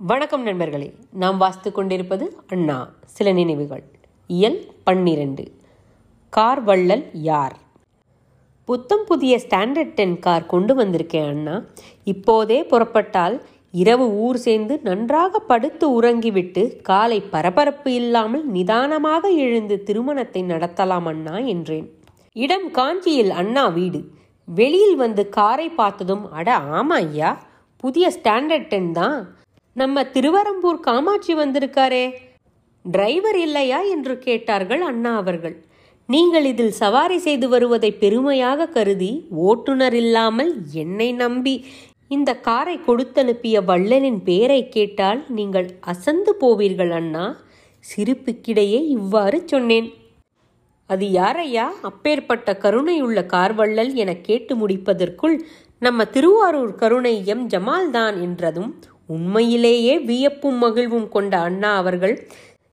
வணக்கம் நண்பர்களே. நாம் வாசித்து கொண்டிருப்பது அண்ணா. சில நினைவுகள். இயல் பன்னிரண்டு. கார் வள்ளல் யார்? புத்தம் புதிய ஸ்டாண்டர்ட் டென் கார் கொண்டு வந்திருக்கேன் அண்ணா. இப்போதே புறப்பட்டால் இரவு ஊர் சேர்ந்து நன்றாக படுத்து உறங்கிவிட்டு காலை பரபரப்பு இல்லாமல் நிதானமாக எழுந்து திருமணத்தை நடத்தலாம் அண்ணா என்றேன். இடம் காஞ்சியில் அண்ணா வீடு. வெளியில் வந்து காரை பார்த்ததும் அட ஆமா ஐயா புதிய ஸ்டாண்டர்ட் டென் தான். நம்ம திருவரம்பூர் காமாட்சி வந்திருக்காரே. டிரைவர் இல்லையா என்று கேட்டார்கள் அண்ணா அவர்கள். நீங்கள் இதில் சவாரி செய்து வருவதை பெருமையாக கருதி ஓட்டுநர் இல்லாமல் என்னை நம்பி இந்த காரை கொடுத்தனுப்பிய வள்ளலின் பெயரை கேட்டால் நீங்கள் அசந்து போவீர்கள் அண்ணா. சிரிப்புக்கிடையே இவ்வாறு சொன்னேன். அது யாரையா? அப்பேற்பட்ட கருணையுள்ள கார்வள்ளல் என கேட்டு முடிப்பதற்குள் நம்ம திருவாரூர் கருணை எம். என்றதும் உண்மையிலேயே வியப்பும் மகிழ்வும் கொண்ட அண்ணா அவர்கள்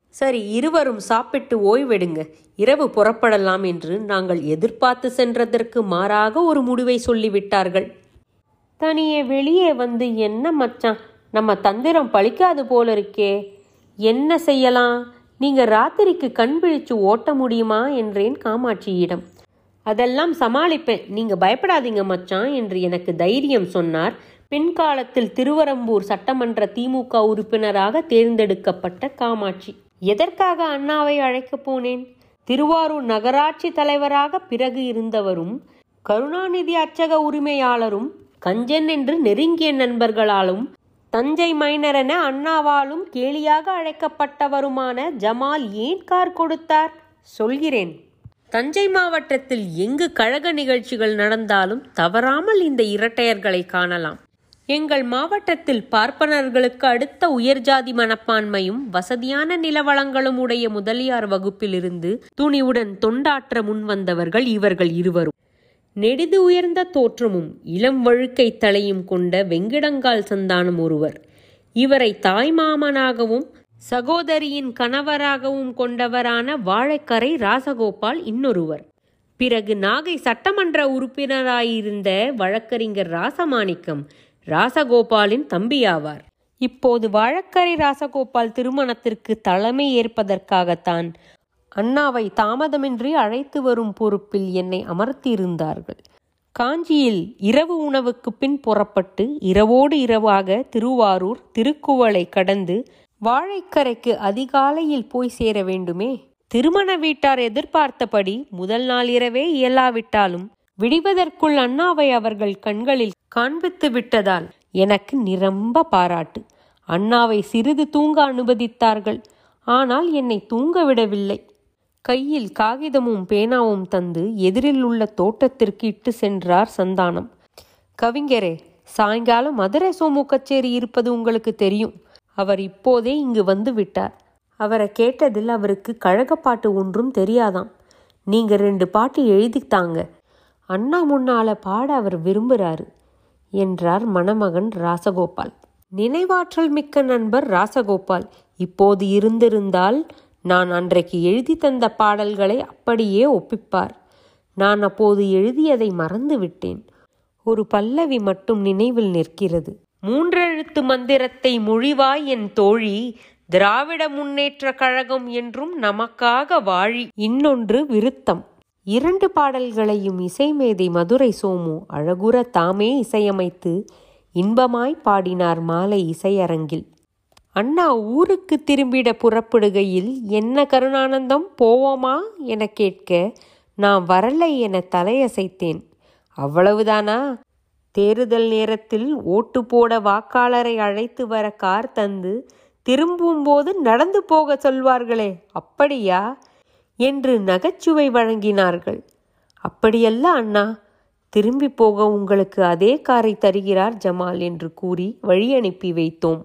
சரி இருவரும் சாப்பிட்டு ஓய்வெடுங்க. இரவு புறப்படலாம் என்று நாங்கள் எதிர்பார்த்து சென்றதற்கு மாறாக ஒரு முடிவை சொல்லிவிட்டார்கள். தனியே வெளியே வந்து என்ன மச்சான் நம்ம தந்திரம் பழிக்காது போல இருக்கே என்ன செய்யலாம்? நீங்க ராத்திரிக்கு கண் பிழிச்சு ஓட்ட முடியுமா? என்றேன் காமாட்சியிடம். அதெல்லாம் சமாளிப்பேன். நீங்க பயப்படாதீங்க மச்சான் என்று எனக்கு தைரியம் சொன்னார். பின்காலத்தில் திருவரம்பூர் சட்டமன்ற திமுக உறுப்பினராக தேர்ந்தெடுக்கப்பட்ட காமாட்சி. எதற்காக அண்ணாவை அழைக்கப் போனேன்? திருவாரூர் நகராட்சி தலைவராக பிறகு இருந்தவரும் கருணாநிதி அச்சக உரிமையாளரும் கஞ்சன் என்று நெருங்கிய நண்பர்களாலும் தஞ்சை மைனரென அண்ணாவாலும் கேலியாக அழைக்கப்பட்டவருமான ஜமால் ஏன் கார் கொடுத்தார்? சொல்கிறேன். தஞ்சை மாவட்டத்தில் எங்கு கழக நிகழ்ச்சிகள் நடந்தாலும் தவறாமல் இந்த இரட்டையர்களை காணலாம். எங்கள் மாவட்டத்தில் பார்ப்பனர்களுக்கு அடுத்த உயர்ஜாதி மனப்பான்மையும் வசதியான நிலவளங்களும் உடைய முதலியார் வகுப்பிலிருந்து துணிவுடன் தொண்டாற்ற முன்வந்தவர்கள் இவர்கள் இருவரும். நெடிது உயர்ந்த தோற்றமும் இளம் வழுக்கை தலையும் கொண்ட வெங்கிடங்கால் சந்தானம் ஒருவர். இவரை தாய்மாமனாகவும் சகோதரியின் கணவராகவும் கொண்டவரான வாழைக்கரை ராசகோபால் இன்னொருவர். பிறகு நாகை சட்டமன்ற உறுப்பினராயிருந்த வழக்கறிஞர் ராசமாணிக்கம் ராசகோபாலின் தம்பியாவார். இப்போது வாழக்கரை ராசகோபால் திருமணத்திற்கு தலைமை ஏற்பதற்காகத்தான் அண்ணாவை தாமதமின்றி அழைத்து வரும் பொறுப்பில் என்னை அமர்த்தியிருந்தார்கள். காஞ்சியில் இரவு உணவுக்கு பின் புறப்பட்டு இரவோடு இரவாக திருவாரூர் திருக்குவளை கடந்து வாழைக்கரைக்கு அதிகாலையில் போய் சேர வேண்டுமே? திருமண வீட்டார் எதிர்பார்த்தபடி முதல் நாள் இரவே இயலாவிட்டாலும் விடிவதற்குள் அண்ணாவை அவர்கள் கண்களில் காண்பித்து விட்டதால் எனக்கு நிரம்ப பாராட்டு. அண்ணாவை சிறிது தூங்க அனுமதித்தார்கள். ஆனால் என்னை தூங்க விடவில்லை. கையில் காகிதமும் பேனாவும் தந்து எதிரில் உள்ள தோட்டத்திற்கு இட்டு சென்றார் சந்தானம். கவிஞரே சாயங்காலம் மதுரை சோமு கச்சேரி இருப்பது உங்களுக்கு தெரியும். அவர் இப்போதே இங்கு வந்து விட்டார். அவரை கேட்டதில் அவருக்கு கழகப்பாட்டு ஒன்றும் தெரியாதாம். நீங்க ரெண்டு பாட்டு எழுதித்தாங்க அண்ணா முன்னால பாட அவர் விரும்புகிறாரு என்றார் மணமகன் ராசகோபால். நினைவாற்றல் மிக்க நண்பர் ராசகோபால். இப்போது இருந்திருந்தால் நான் அன்றைக்கு எழுதி தந்த பாடல்களை அப்படியே ஒப்பிப்பார். நான் அப்போது எழுதியதை மறந்து விட்டேன் ஒரு பல்லவி மட்டும் நினைவில் நிற்கிறது. மூன்றெழுத்து மந்திரத்தை மொழிவாய் என் தோழி திராவிட முன்னேற்ற கழகம் என்றும் நமக்காக வாழி. இன்னொன்று விருத்தம். இரண்டு பாடல்களையும் இசைமேதை மதுரை சோமு அழகுற தாமே இசையமைத்து இன்பமாய் பாடினார் மாலை இசையரங்கில். அண்ணா ஊருக்கு திரும்பிட புறப்படுகையில் என்ன கருணானந்தம் போவோமா என கேட்க நான் வரலை என தலையசைத்தேன். அவ்வளவுதானா? தேர்தல் நேரத்தில் ஓட்டு போட வாக்காளரை அழைத்து வர கார் தந்து திரும்பும்போது நடந்து போக சொல்வார்களே அப்படியா? என்று நகைச்சுவை வழங்கினார்கள். அப்படியல்ல அண்ணா திரும்பி போக உங்களுக்கு அதே காரை தருகிறார் ஜமால் என்று கூறி வழி அனுப்பி வைத்தோம்.